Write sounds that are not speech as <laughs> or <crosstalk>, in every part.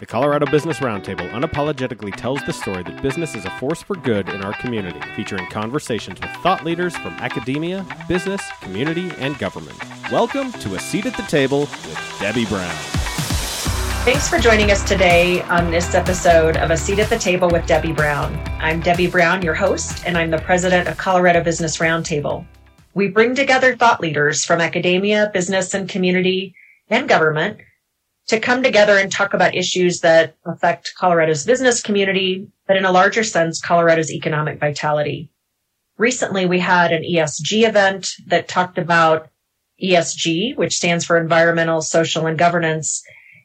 The Colorado Business Roundtable unapologetically tells the story that business is a force for good in our community, featuring conversations with thought leaders from academia, business, community, and government. Welcome to A Seat at the Table with Debbie Brown. Thanks for joining us today on this episode of A Seat at the Table with Debbie Brown. I'm Debbie Brown, your host, and I'm the president of Colorado Business Roundtable. We bring together thought leaders from academia, business, and community and government to come together and talk about issues that affect Colorado's business community, but in a larger sense, Colorado's economic vitality. Recently, we had an ESG event that talked about ESG, which stands for environmental, social, and governance,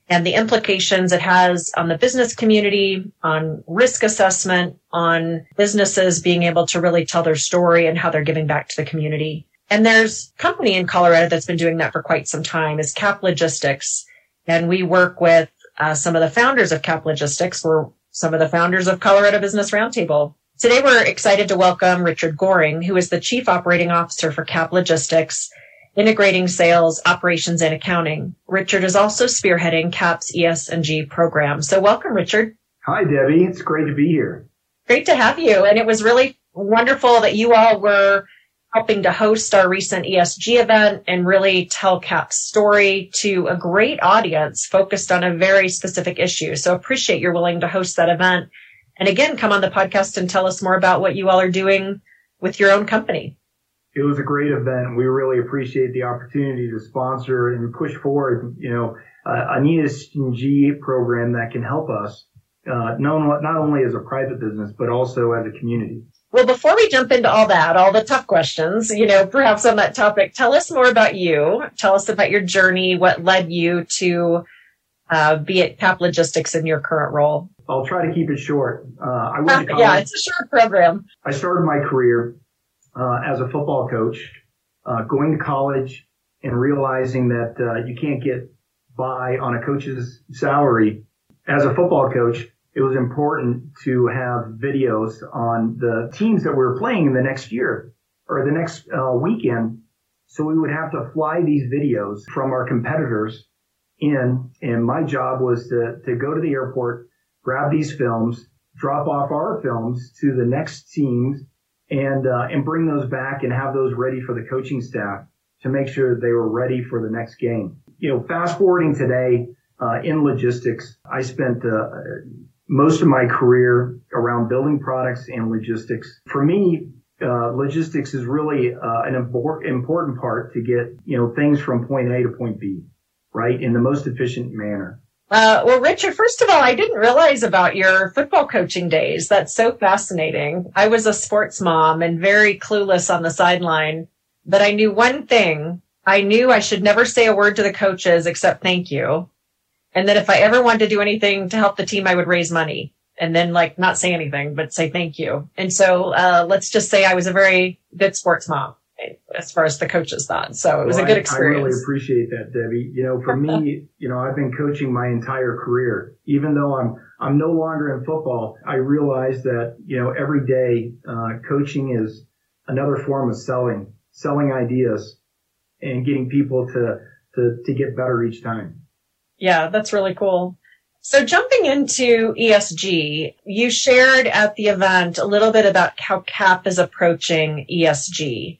and the implications it has on the business community, on risk assessment, on businesses being able to really tell their story and how they're giving back to the community. And there's a company in Colorado that's been doing that for quite some time is Cap Logistics. And we work with uh, some of the founders of Cap Logistics. We're some of the founders of Colorado Business Roundtable. Today, we're excited to welcome Richard Goering, who is the Chief Operating Officer for Cap Logistics, integrating sales, operations, and accounting. Richard is also spearheading CAP's ES&G program. So welcome, Richard. Hi, Debbie. It's great to be here. Great to have you. And it was really wonderful that you all were helping to host our recent ESG event and really tell CAP's story to a great audience focused on a very specific issue. So appreciate you're willing to host that event. And again, come on the podcast and tell us more about what you all are doing with your own company. It was a great event. We really appreciate the opportunity to sponsor and push forward, you know, uh, an ESG program that can help us, uh, not, not only as a private business, but also as a community. Well, before we jump into all that, all the tough questions, you know, perhaps on that topic, tell us more about you. Tell us about your journey, what led you to uh, be at Cap Logistics in your current role. I'll try to keep it short. Uh, I went uh, <laughs> yeah, it's a short program. I started my career uh, as a football coach, uh, going to college and realizing that uh, you can't get by on a coach's salary as a football coach it was important to have videos on the teams that we were playing in the next year or the next uh, weekend. So we would have to fly these videos from our competitors in. And my job was to, to go to the airport, grab these films, drop off our films to the next teams and, uh, and bring those back and have those ready for the coaching staff to make sure they were ready for the next game. You know, fast forwarding today, uh, in logistics, I spent, uh, most of my career around building products and logistics. For me, uh, logistics is really uh, an important part to get you know things from point A to point B, right, in the most efficient manner. Uh, well, Richard, first of all, I didn't realize about your football coaching days. That's so fascinating. I was a sports mom and very clueless on the sideline, but I knew one thing. I knew I should never say a word to the coaches except thank you. And then if I ever wanted to do anything to help the team, I would raise money and then like not say anything, but say thank you. And so, uh, let's just say I was a very good sports mom as far as the coaches thought. So it was well, a good experience. I, I really appreciate that, Debbie. You know, for me, <laughs> you know, I've been coaching my entire career. Even though I'm, I'm no longer in football, I realize that, you know, every day, uh, coaching is another form of selling, selling ideas and getting people to, to, to get better each time. Yeah, that's really cool. So jumping into ESG, you shared at the event a little bit about how CAP is approaching ESG.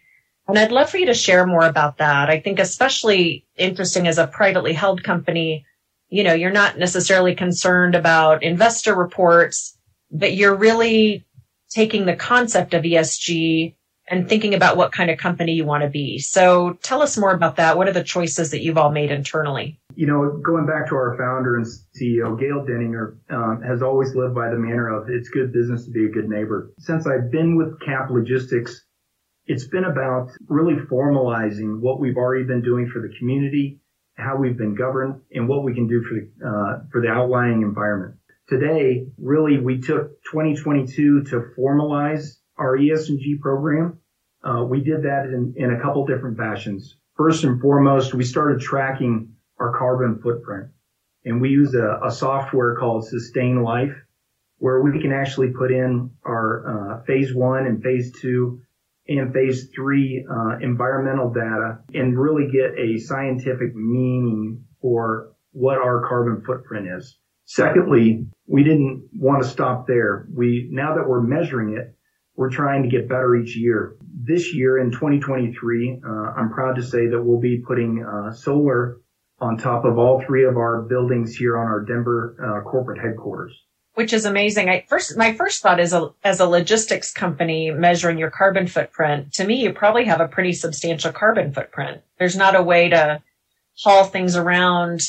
And I'd love for you to share more about that. I think especially interesting as a privately held company, you know, you're not necessarily concerned about investor reports, but you're really taking the concept of ESG and thinking about what kind of company you want to be. So tell us more about that. What are the choices that you've all made internally? You know, going back to our founder and CEO, Gail Denninger, um, has always lived by the manner of it's good business to be a good neighbor. Since I've been with Cap Logistics, it's been about really formalizing what we've already been doing for the community, how we've been governed, and what we can do for the, uh, for the outlying environment. Today, really, we took 2022 to formalize our ES&G program. Uh, we did that in, in a couple different fashions. First and foremost, we started tracking our carbon footprint and we use a, a software called Sustain Life where we can actually put in our uh, phase one and phase two and phase three uh, environmental data and really get a scientific meaning for what our carbon footprint is. Secondly, we didn't want to stop there. We, now that we're measuring it, we're trying to get better each year. This year in 2023, uh, I'm proud to say that we'll be putting uh, solar on top of all three of our buildings here on our Denver uh, corporate headquarters. Which is amazing. I first, my first thought is a, as a logistics company measuring your carbon footprint, to me, you probably have a pretty substantial carbon footprint. There's not a way to haul things around,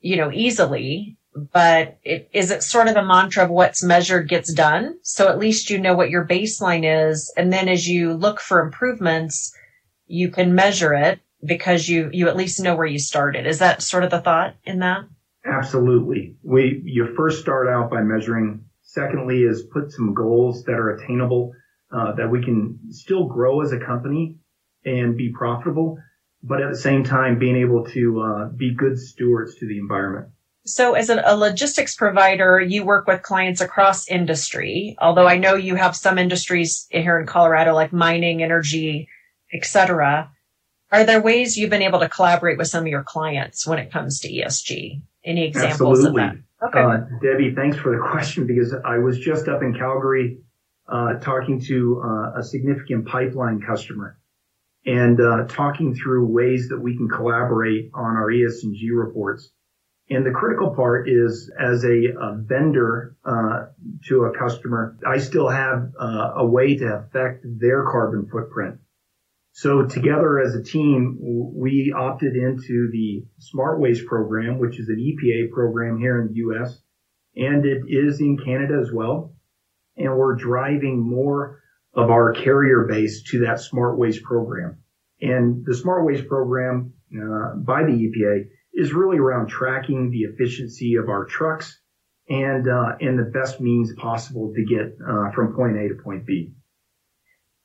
you know, easily but it, is it sort of the mantra of what's measured gets done? So at least you know what your baseline is. And then as you look for improvements, you can measure it because you, you at least know where you started. Is that sort of the thought in that? Absolutely. We, you first start out by measuring. Secondly is put some goals that are attainable, uh, that we can still grow as a company and be profitable, but at the same time being able to uh, be good stewards to the environment. So as a, a, logistics provider, you work with clients across industry, although I know you have some industries here in Colorado, like mining, energy, etc. Are there ways you've been able to collaborate with some of your clients when it comes to ESG? Any examples Absolutely. of that? Okay. Uh, Debbie, thanks for the <laughs> question because I was just up in Calgary uh, talking to uh, a significant pipeline customer and uh, talking through ways that we can collaborate on our ESG reports. And the critical part is as a, a vendor uh, to a customer, I still have uh, a way to affect their carbon footprint. So together as a team, we opted into the SmartWay program, which is an EPA program here in the U.S. and it is in Canada as well. And we're driving more of our carrier base to that SmartWay program. And the SmartWay program uh, by the EPA is really around tracking the efficiency of our trucks and uh, and the best means possible to get uh, from point A to point B.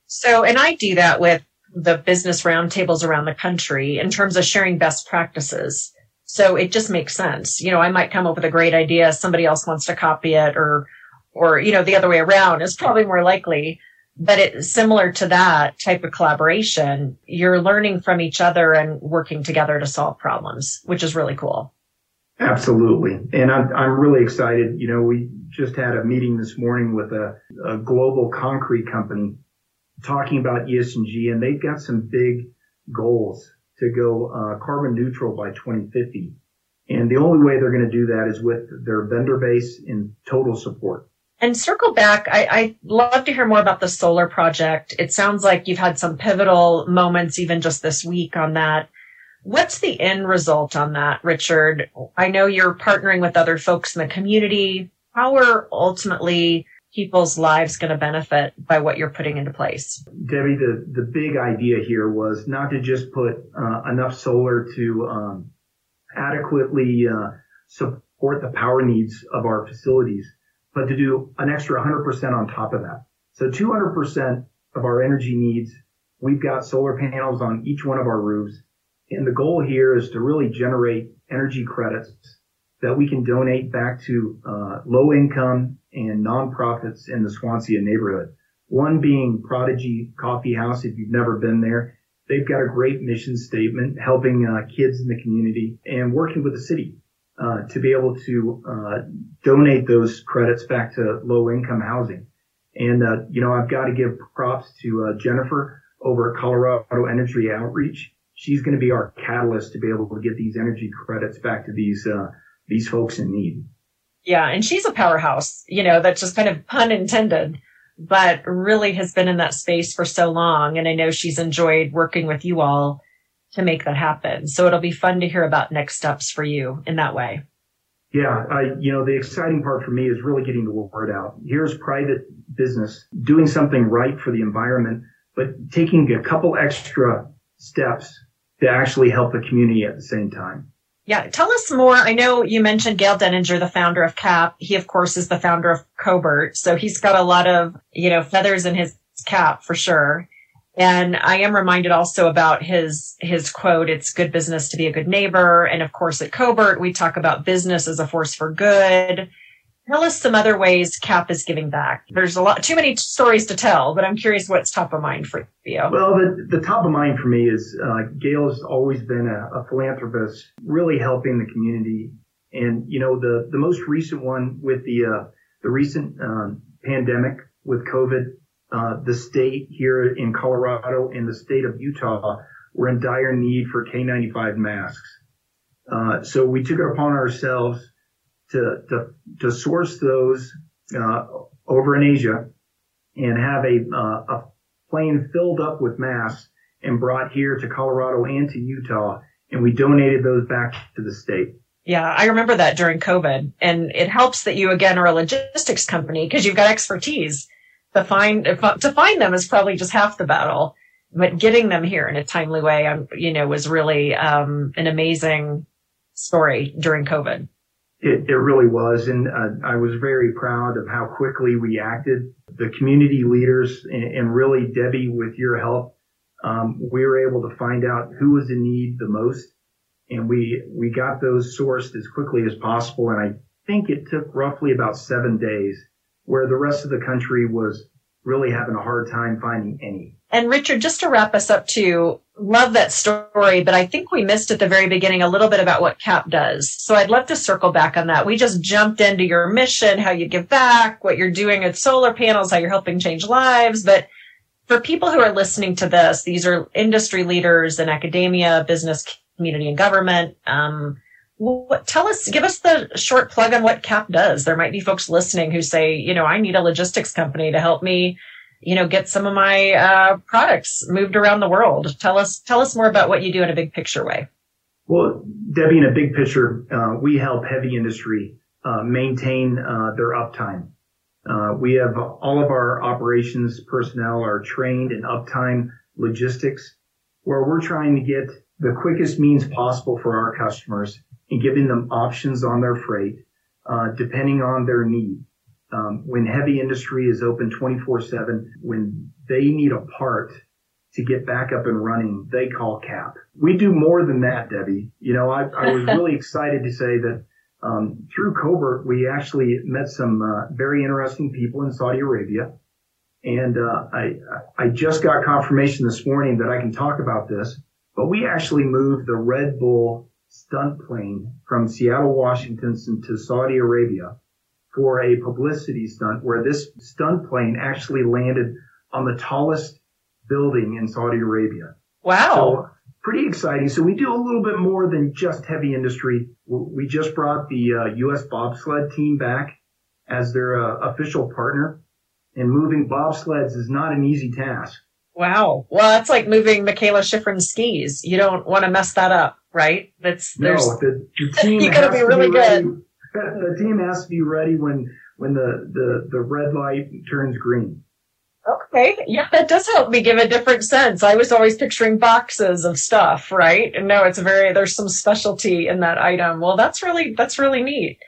So, and I do that with the business roundtables around the country in terms of sharing best practices. So it just makes sense. You know, I might come up with a great idea, somebody else wants to copy it, or or you know the other way around is probably more likely but it's similar to that type of collaboration. You're learning from each other and working together to solve problems, which is really cool. Absolutely. And I'm, I'm really excited. You know, we just had a meeting this morning with a, a global concrete company talking about ESG and they've got some big goals to go uh, carbon neutral by 2050. And the only way they're going to do that is with their vendor base in total support. And circle back, I, I love to hear more about the solar project. It sounds like you've had some pivotal moments even just this week on that. What's the end result on that, Richard? I know you're partnering with other folks in the community. How are ultimately people's lives going to benefit by what you're putting into place? Debbie, the, the big idea here was not to just put uh, enough solar to um, adequately uh, support the power needs of our facilities, but to do an extra 100% on top of that. So 200% of our energy needs, we've got solar panels on each one of our roofs. And the goal here is to really generate energy credits that we can donate back to uh, low income and nonprofits in the Swansea neighborhood. One being Prodigy Coffee House. If you've never been there, they've got a great mission statement helping uh, kids in the community and working with the city uh, to be able to uh, donate those credits back to low income housing. And, uh, you know, I've got to give props to uh, Jennifer over at Colorado Energy Outreach. She's going to be our catalyst to be able to get these energy credits back to these, uh, these folks in need. Yeah. And she's a powerhouse, you know, that's just kind of pun intended, but really has been in that space for so long. And I know she's enjoyed working with you all to make that happen. So it'll be fun to hear about next steps for you in that way. Yeah, I, you know, the exciting part for me is really getting the word out. Here's private business doing something right for the environment, but taking a couple extra steps to actually help the community at the same time. Yeah, tell us more. I know you mentioned Gail Denninger, the founder of CAP. He, of course, is the founder of CoBRT. So he's got a lot of, you know, feathers in his cap for sure. And I am reminded also about his, his quote, it's good business to be a good neighbor. And of course at CoBRT, we talk about business as a force for good. Tell us some other ways CAP is giving back. There's a lot, too many stories to tell, but I'm curious what's top of mind for you. Well, the, the top of mind for me is, uh, has always been a, a philanthropist, really helping the community And you know, the the most recent one with the uh, the recent um, pandemic with COVID, uh, the state here in Colorado and the state of Utah were in dire need for K95 masks. Uh, so we took it upon ourselves to to, to source those uh, over in Asia and have a uh, a plane filled up with masks and brought here to Colorado and to Utah, and we donated those back to the state. Yeah, I remember that during COVID. And it helps that you again are a logistics company because you've got expertise. To find to find them is probably just half the battle. But getting them here in a timely way, um, you know, was really um, an amazing story during COVID. It, it really was, and uh, I was very proud of how quickly we acted. The community leaders and, and really Debbie, with your help, um, we were able to find out who was in need the most and we we got those sourced as quickly as possible. And I think it took roughly about seven days, where the rest of the country was really having a hard time finding any. And Richard, just to wrap us up too, love that story, but I think we missed at the very beginning a little bit about what CAP does. So I'd love to circle back on that. We just jumped into your mission, how you give back, what you're doing with solar panels, how you're helping change lives. But for people who are listening to this, these are industry leaders in academia, business community and government. Um, what, tell us, give us the short plug on what CAP does. There might be folks listening who say, you know, I need a logistics company to help me, you know, get some of my uh, products moved around the world. Tell us, tell us more about what you do in a big picture way. Well, Debbie, in a big picture, uh, we help heavy industry uh, maintain uh, their uptime. Uh, we have all of our operations personnel are trained in uptime logistics, where we're trying to get the quickest means possible for our customers and giving them options on their freight, uh, depending on their need. Um, when heavy industry is open 24 seven, when they need a part to get back up and running, they call CAP. We do more than that, Debbie. You know, I, I was <laughs> really excited to say that um, through CoBRT, we actually met some uh, very interesting people in Saudi Arabia. And uh, I, I just got confirmation this morning that I can talk about this. But we actually moved the Red Bull stunt plane from Seattle, Washington to Saudi Arabia for a publicity stunt where this stunt plane actually landed on the tallest building in Saudi Arabia. Wow. So pretty exciting. So we do a little bit more than just heavy industry. We just brought the uh, U.S. bobsled team back as their uh, official partner and moving bobsleds is not an easy task. Wow. Well, that's like moving Michaela Shiffrin's skis. You don't want to mess that up, right? That's there's no, the, the <laughs> team you gotta be really be good. the team has to be ready when when the, the, the red light turns green. Okay. Yeah, that does help me give a different sense. I was always picturing boxes of stuff, right? And no, it's very, there's some specialty in that item. Well, that's really, that's really neat.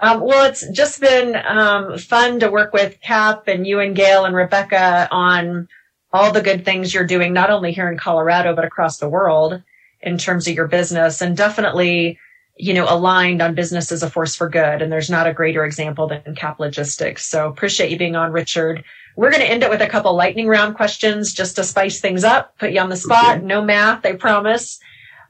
Um, well, it's just been um, fun to work with Cap and you and Gail and Rebecca on all the good things you're doing, not only here in Colorado, but across the world in terms of your business and definitely, you know, aligned on business as a force for good. And there's not a greater example than Cap Logistics. So appreciate you being on, Richard. We're going to end it with a couple lightning round questions just to spice things up, put you on the spot. Okay. No math, I promise.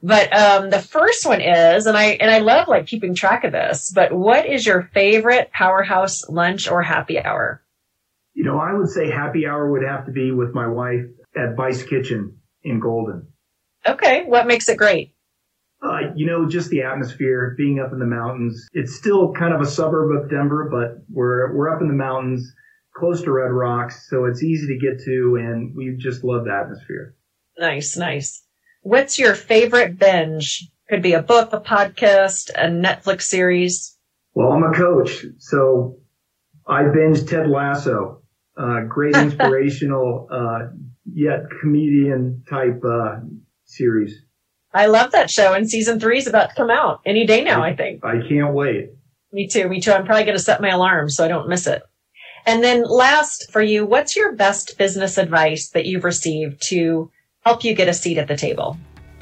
But um, the first one is, and I and I love like keeping track of this. But what is your favorite powerhouse lunch or happy hour? You know, I would say happy hour would have to be with my wife at Vice Kitchen in Golden. Okay. What makes it great? Uh, you know, just the atmosphere, being up in the mountains. It's still kind of a suburb of Denver, but we're, we're up in the mountains, close to Red Rocks. So it's easy to get to and we just love the atmosphere. Nice, nice. What's your favorite binge? Could be a book, a podcast, a Netflix series. Well, I'm a coach, so I binged Ted Lasso. Uh, great <laughs> inspirational, uh, yet comedian type, uh, series. I love that show and season three is about to come out any day now, I, I think. I can't wait. Me too. Me too. I'm probably going to set my alarm so I don't miss it. And then last for you, what's your best business advice that you've received to help you get a seat at the table?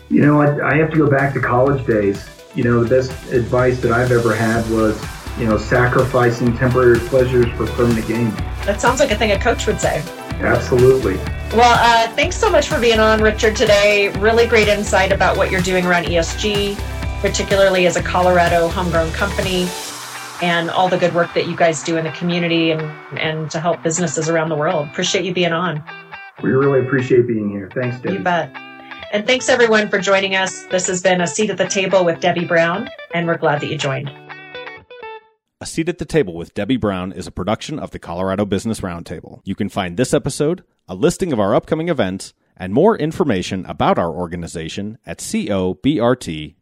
You know, I, I have to go back to college days. You know, the best advice that I've ever had was you know, sacrificing temporary pleasures for permanent gain. That sounds like a thing a coach would say. Absolutely. Well, uh, thanks so much for being on, Richard, today. Really great insight about what you're doing around ESG. particularly as a Colorado homegrown company and all the good work that you guys do in the community and, and to help businesses around the world. Appreciate you being on. We really appreciate being here. Thanks, Debbie. You bet. And thanks everyone for joining us. This has been a seat at the table with Debbie Brown, and we're glad that you joined. A Seat at the Table with Debbie Brown is a production of the Colorado Business Roundtable. You can find this episode, a listing of our upcoming events, and more information about our organization at cobrt.com.